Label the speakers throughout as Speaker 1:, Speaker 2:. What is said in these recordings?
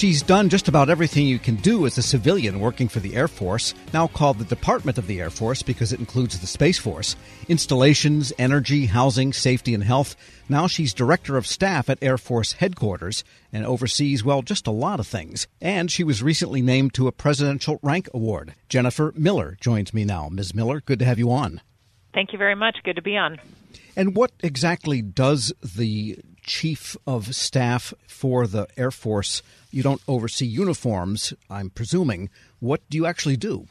Speaker 1: She's done just about everything you can do as a civilian working for the Air Force, now called the Department of the Air Force because it includes the Space Force, installations, energy, housing, safety, and health. Now she's Director of Staff at Air Force Headquarters and oversees, well, just a lot of things. And she was recently named to a Presidential Rank Award. Jennifer Miller joins me now. Ms. Miller, good to have you on.
Speaker 2: Thank you very much. Good to be on.
Speaker 1: And what exactly does the chief of staff for the Air Force. You don't oversee uniforms, I'm presuming. What do you actually do?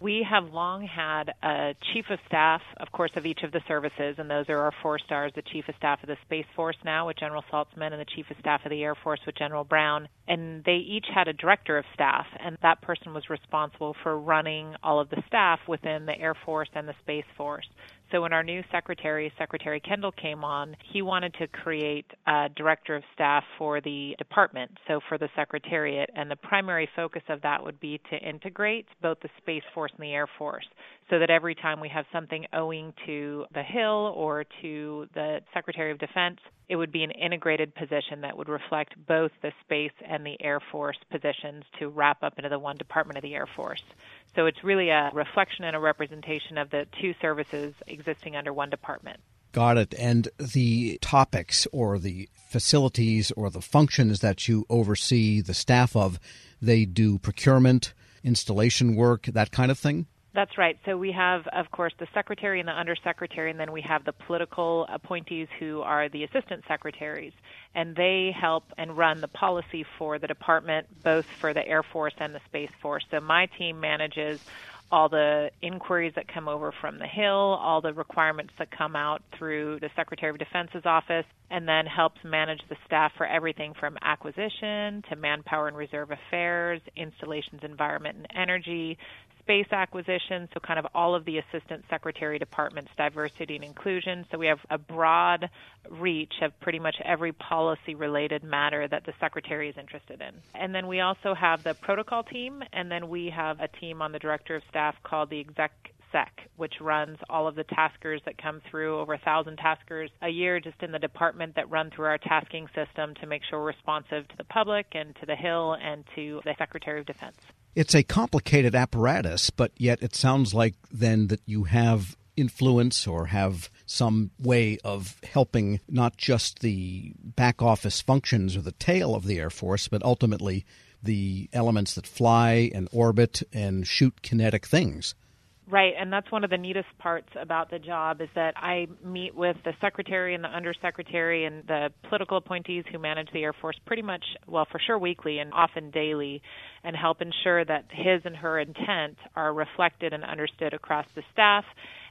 Speaker 2: We have long had a chief of staff, of course, of each of the services, and those are our four stars the chief of staff of the Space Force now with General Saltzman, and the chief of staff of the Air Force with General Brown. And they each had a director of staff, and that person was responsible for running all of the staff within the Air Force and the Space Force. So when our new secretary, Secretary Kendall, came on, he wanted to create a director of staff for the department, so for the secretariat, and the primary focus of that would be to integrate both the Space Force and the Air Force, so that every time we have something owing to the Hill or to the Secretary of Defense, it would be an integrated position that would reflect both the Space and the Air Force positions to wrap up into the one Department of the Air Force. So it's really a reflection and a representation of the two services existing under one department.
Speaker 1: Got it. And the topics or the facilities or the functions that you oversee the staff of, they do procurement, installation work, that kind of thing?
Speaker 2: That's right. So we have, of course, the secretary and the undersecretary, and then we have the political appointees who are the assistant secretaries. And they help and run the policy for the department, both for the Air Force and the Space Force. So my team manages all the inquiries that come over from the Hill, all the requirements that come out through the Secretary of Defense's office, and then helps manage the staff for everything from acquisition to manpower and reserve affairs, installations, environment and energy, space acquisition, so kind of all of the assistant secretary departments, diversity and inclusion. So we have a broad reach of pretty much every policy related matter that the secretary is interested in. And then we also have the protocol team, and then we have a team on the director of staff called the exec SEC, which runs all of the taskers that come through, over a thousand taskers a year just in the department that run through our tasking system to make sure we're responsive to the public and to the Hill and to the Secretary of Defense.
Speaker 1: It's a complicated apparatus, but yet it sounds like then that you have influence or have some way of helping not just the back office functions or the tail of the Air Force, but ultimately the elements that fly and orbit and shoot kinetic things.
Speaker 2: Right, and that's one of the neatest parts about the job is that I meet with the secretary and the undersecretary and the political appointees who manage the Air Force pretty much, well, for sure weekly and often daily, and help ensure that his and her intent are reflected and understood across the staff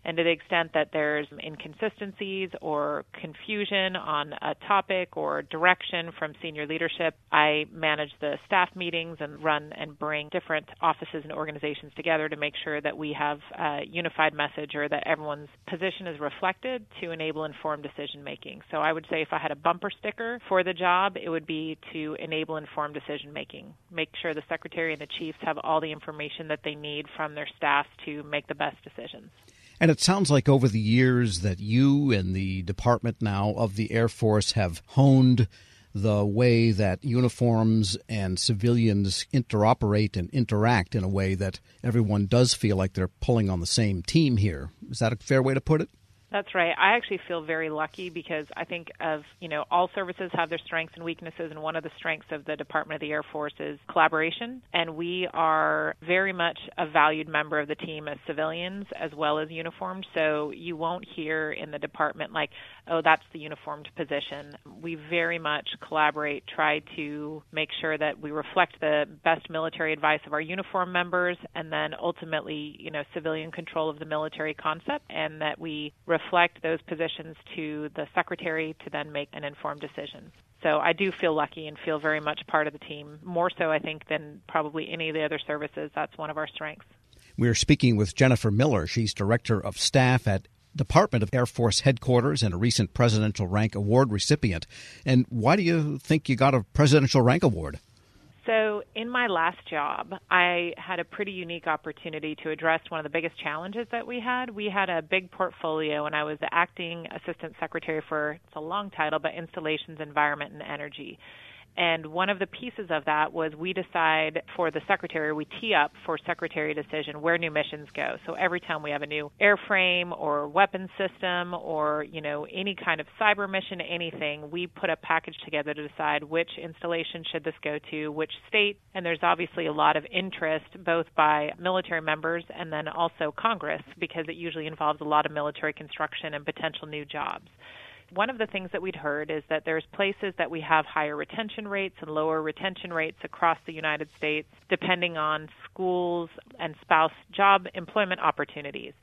Speaker 2: and to the extent that there's inconsistencies or confusion on a topic or direction from senior leadership, I manage the staff meetings and run and bring different offices and organizations together to make sure that we have a unified message or that everyone's position is reflected to enable informed decision making. So I would say if I had a bumper sticker for the job, it would be to enable informed decision making. Make sure the secretary and the chiefs have all the information that they need from their staff to make the best decisions.
Speaker 1: And it sounds like over the years that you and the department now of the Air Force have honed the way that uniforms and civilians interoperate and interact in a way that everyone does feel like they're pulling on the same team here. Is that a fair way to put it?
Speaker 2: That's right. I actually feel very lucky because I think of, you know, all services have their strengths and weaknesses and one of the strengths of the Department of the Air Force is collaboration and we are very much a valued member of the team as civilians as well as uniformed. So you won't hear in the department like, oh, that's the uniformed position. We very much collaborate, try to make sure that we reflect the best military advice of our uniform members and then ultimately, you know, civilian control of the military concept and that we reflect those positions to the secretary to then make an informed decision. So I do feel lucky and feel very much part of the team, more so I think than probably any of the other services. That's one of our strengths.
Speaker 1: We're speaking with Jennifer Miller. She's Director of Staff at Department of Air Force Headquarters and a recent Presidential Rank Award recipient. And why do you think you got a Presidential Rank Award?
Speaker 2: So, in my last job, I had a pretty unique opportunity to address one of the biggest challenges that we had. We had a big portfolio, and I was the acting assistant secretary for it's a long title, but installations, environment, and energy. And one of the pieces of that was we decide for the secretary, we tee up for secretary decision where new missions go. So every time we have a new airframe or weapon system or, you know, any kind of cyber mission, anything, we put a package together to decide which installation should this go to, which state. And there's obviously a lot of interest both by military members and then also Congress because it usually involves a lot of military construction and potential new jobs. One of the things that we'd heard is that there's places that we have higher retention rates and lower retention rates across the United States depending on schools and spouse job employment opportunities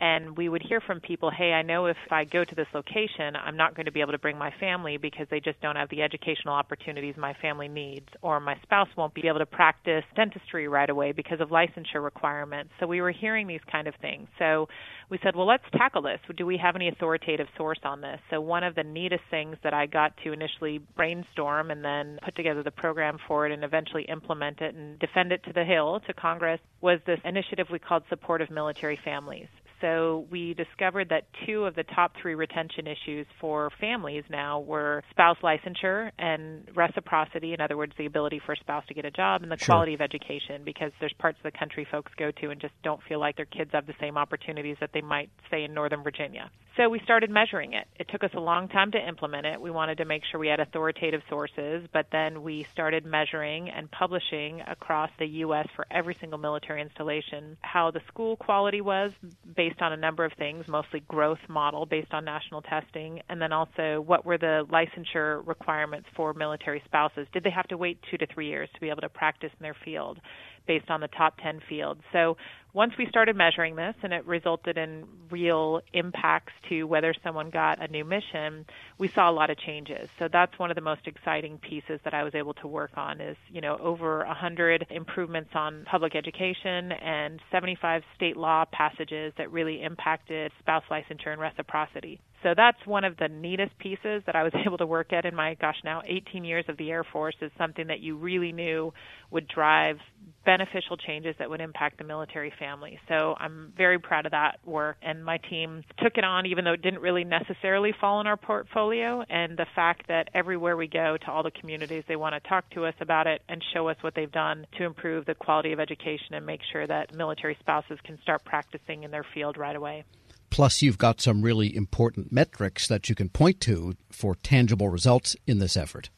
Speaker 2: and we would hear from people, hey, I know if I go to this location, I'm not going to be able to bring my family because they just don't have the educational opportunities my family needs, or my spouse won't be able to practice dentistry right away because of licensure requirements. So we were hearing these kind of things. So we said, well, let's tackle this. Do we have any authoritative source on this? So one of the neatest things that I got to initially brainstorm and then put together the program for it and eventually implement it and defend it to the Hill, to Congress, was this initiative we called Support of Military Families so we discovered that two of the top three retention issues for families now were spouse licensure and reciprocity, in other words, the ability for a spouse to get a job, and the sure. quality of education, because there's parts of the country folks go to and just don't feel like their kids have the same opportunities that they might, say, in Northern Virginia. So we started measuring it. It took us a long time to implement it. We wanted to make sure we had authoritative sources, but then we started measuring and publishing across the U.S. for every single military installation how the school quality was based on a number of things, mostly growth model based on national testing, and then also what were the licensure requirements for military spouses? Did they have to wait two to three years to be able to practice in their field based on the top 10 fields? So once we started measuring this and it resulted in real impacts to whether someone got a new mission, we saw a lot of changes. So that's one of the most exciting pieces that I was able to work on is, you know, over 100 improvements on public education and 75 state law passages that really impacted spouse licensure and reciprocity. So that's one of the neatest pieces that I was able to work at in my gosh now 18 years of the Air Force is something that you really knew would drive beneficial changes that would impact the military family. So I'm very proud of that work and my team took it on even though it didn't really necessarily fall in our portfolio and the fact that everywhere we go to all the communities they want to talk to us about it and show us what they've done to improve the quality of education and make sure that military spouses can start practicing in their field right away.
Speaker 1: Plus, you've got some really important metrics that you can point to for tangible results in this effort.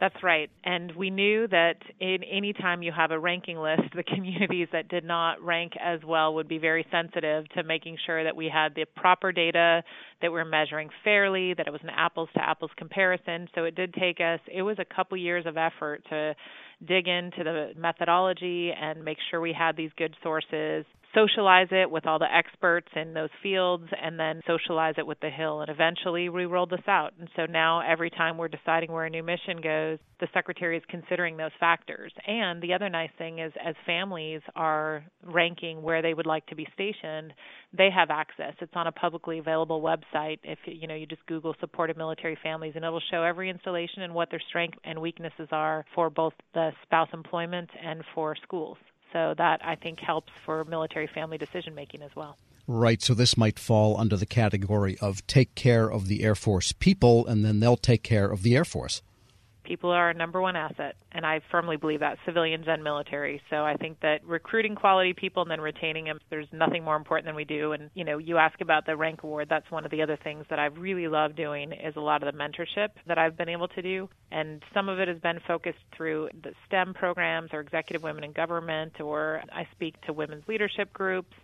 Speaker 2: That's right. And we knew that in any time you have a ranking list, the communities that did not rank as well would be very sensitive to making sure that we had the proper data, that we're measuring fairly, that it was an apples to apples comparison. So it did take us, it was a couple years of effort to dig into the methodology and make sure we had these good sources socialize it with all the experts in those fields and then socialize it with the Hill. And eventually we rolled this out. And so now every time we're deciding where a new mission goes, the Secretary is considering those factors. And the other nice thing is as families are ranking where they would like to be stationed, they have access. It's on a publicly available website. If you know you just Google supported military families and it'll show every installation and what their strengths and weaknesses are for both the spouse employment and for schools. So that I think helps for military family decision making as well.
Speaker 1: Right. So this might fall under the category of take care of the Air Force people, and then they'll take care of the Air Force.
Speaker 2: People are our number one asset, and I firmly believe that, civilians and military. So I think that recruiting quality people and then retaining them, there's nothing more important than we do. And, you know, you ask about the rank award, that's one of the other things that I've really love doing is a lot of the mentorship that I've been able to do. And some of it has been focused through the STEM programs or executive women in government, or I speak to women's leadership groups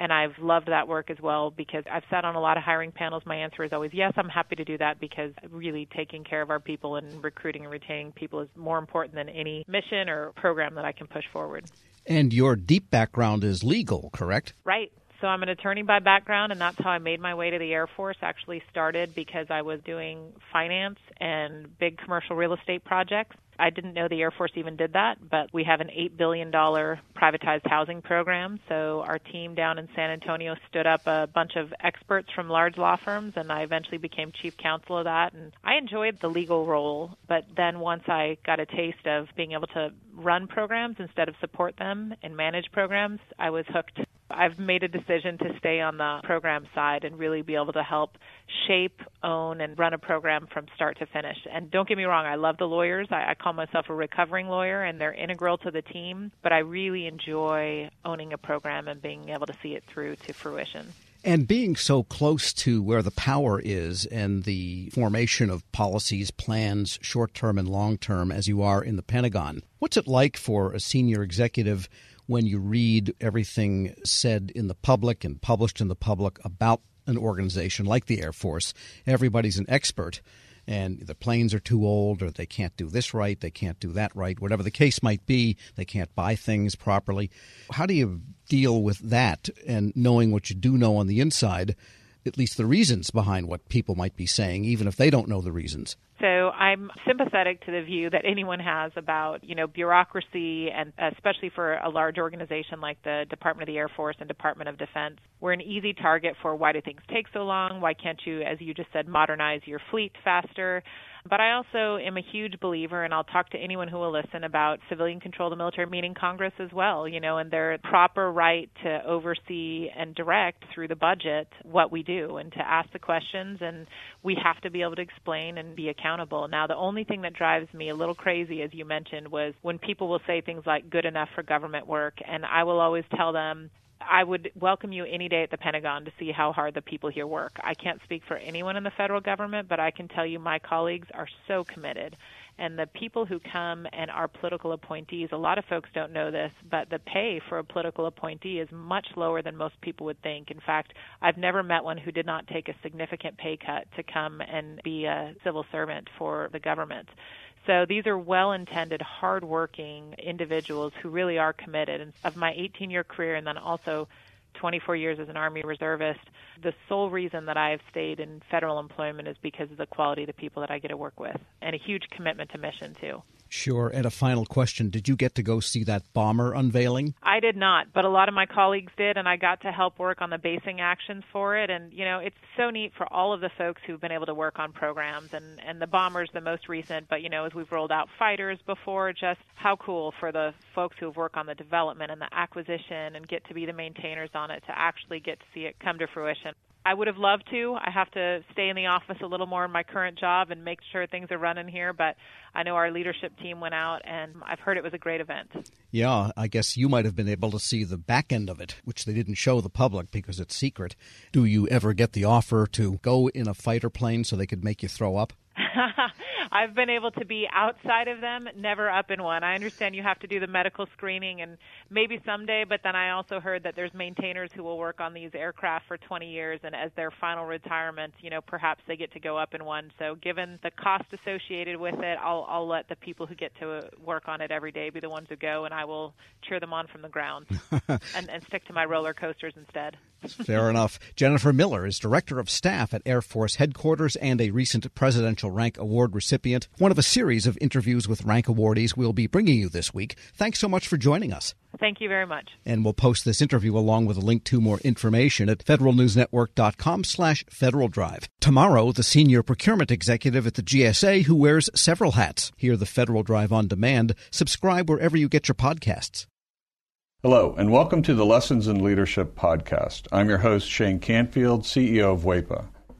Speaker 2: and I've loved that work as well because I've sat on a lot of hiring panels. My answer is always yes, I'm happy to do that because really taking care of our people and recruiting and retaining people is more important than any mission or program that I can push forward.
Speaker 1: And your deep background is legal, correct?
Speaker 2: Right. So I'm an attorney by background, and that's how I made my way to the Air Force. Actually, started because I was doing finance and big commercial real estate projects. I didn't know the Air Force even did that, but we have an $8 billion privatized housing program. So our team down in San Antonio stood up a bunch of experts from large law firms, and I eventually became chief counsel of that. And I enjoyed the legal role, but then once I got a taste of being able to run programs instead of support them and manage programs, I was hooked I've made a decision to stay on the program side and really be able to help shape, own, and run a program from start to finish. And don't get me wrong, I love the lawyers. I, I call myself a recovering lawyer, and they're integral to the team, but I really enjoy owning a program and being able to see it through to fruition.
Speaker 1: And being so close to where the power is and the formation of policies, plans, short term and long term, as you are in the Pentagon, what's it like for a senior executive when you read everything said in the public and published in the public about an organization like the Air Force? Everybody's an expert and the planes are too old or they can't do this right, they can't do that right, whatever the case might be, they can't buy things properly. How do you deal with that and knowing what you do know on the inside, at least the reasons behind what people might be saying, even if they don't know the reasons?
Speaker 2: So I'm sympathetic to the view that anyone has about, you know, bureaucracy and especially for a large organization like the Department of the Air Force and Department of Defense. We're an easy target for why do things take so long? Why can't you, as you just said, modernize your fleet faster? But I also am a huge believer, and I'll talk to anyone who will listen about civilian control of the military, meaning Congress as well, you know, and their proper right to oversee and direct through the budget what we do and to ask the questions, and we have to be able to explain and be accountable. Now, the only thing that drives me a little crazy, as you mentioned, was when people will say things like good enough for government work, and I will always tell them I would welcome you any day at the Pentagon to see how hard the people here work. I can't speak for anyone in the federal government, but I can tell you my colleagues are so committed. And the people who come and are political appointees, a lot of folks don't know this, but the pay for a political appointee is much lower than most people would think. In fact, I've never met one who did not take a significant pay cut to come and be a civil servant for the government. So these are well intended, hard working individuals who really are committed. And of my 18 year career and then also 24 years as an Army reservist, the sole reason that I have stayed in federal employment is because of the quality of the people that I get to work with and a huge commitment to mission, too.
Speaker 1: Sure. And a final question Did you get to go see that bomber unveiling?
Speaker 2: I did not, but a lot of my colleagues did, and I got to help work on the basing actions for it. And, you know, it's so neat for all of the folks who've been able to work on programs. And, and the bomber's the most recent, but, you know, as we've rolled out fighters before, just how cool for the folks who have worked on the development and the acquisition and get to be the maintainers on it to actually get to see it come to fruition. I would have loved to. I have to stay in the office a little more in my current job and make sure things are running here, but I know our leadership team went out and I've heard it was a great event.
Speaker 1: Yeah, I guess you might have been able to see the back end of it, which they didn't show the public because it's secret. Do you ever get the offer to go in a fighter plane so they could make you throw up?
Speaker 2: I've been able to be outside of them, never up in one. I understand you have to do the medical screening and maybe someday, but then I also heard that there's maintainers who will work on these aircraft for 20 years and as their final retirement, you know, perhaps they get to go up in one. So given the cost associated with it, I'll I'll let the people who get to uh, work on it every day be the ones who go and I will cheer them on from the ground and, and stick to my roller coasters instead.
Speaker 1: Fair enough. Jennifer Miller is Director of Staff at Air Force Headquarters and a recent Presidential Rank Award recipient. One of a series of interviews with rank awardees we'll be bringing you this week. Thanks so much for joining us.
Speaker 2: Thank you very much.
Speaker 1: And we'll post this interview along with a link to more information at federalnewsnetwork.com slash Federal Drive. Tomorrow, the senior procurement executive at the GSA who wears several hats. Hear the Federal Drive on demand. Subscribe wherever you get your podcasts.
Speaker 3: Hello, and welcome to the Lessons in Leadership podcast. I'm your host, Shane Canfield, CEO of WEPA.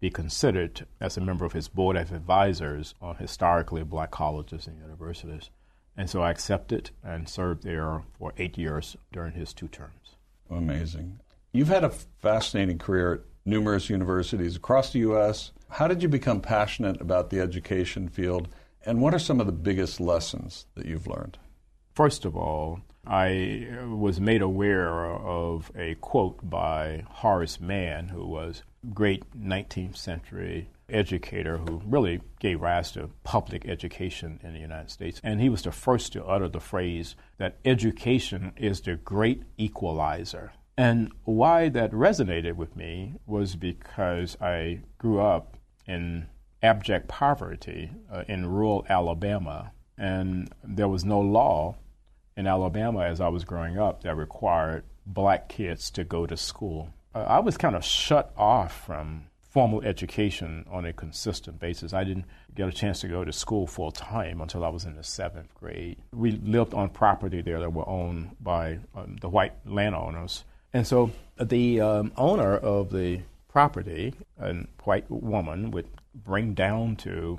Speaker 4: be considered as a member of his board of advisors on historically black colleges and universities. And so I accepted and served there for eight years during his two terms.
Speaker 3: Amazing. You've had a fascinating career at numerous universities across the U.S. How did you become passionate about the education field, and what are some of the biggest lessons that you've learned?
Speaker 4: First of all, I was made aware of a quote by Horace Mann, who was a great 19th century educator who really gave rise to public education in the United States. And he was the first to utter the phrase that education is the great equalizer. And why that resonated with me was because I grew up in abject poverty uh, in rural Alabama, and there was no law in Alabama as I was growing up that required black kids to go to school. Uh, I was kind of shut off from formal education on a consistent basis. I didn't get a chance to go to school full time until I was in the seventh grade. We lived on property there that were owned by um, the white landowners. And so the um, owner of the property, a white woman, would bring down to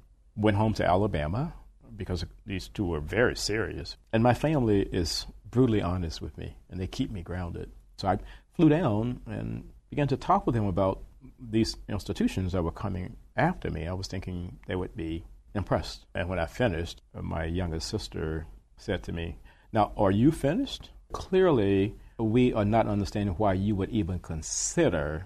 Speaker 4: went home to Alabama because these two were very serious. And my family is brutally honest with me, and they keep me grounded. So I flew down and began to talk with them about these institutions that were coming after me, I was thinking they would be impressed. And when I finished, my youngest sister said to me, Now, are you finished? Clearly, we are not understanding why you would even consider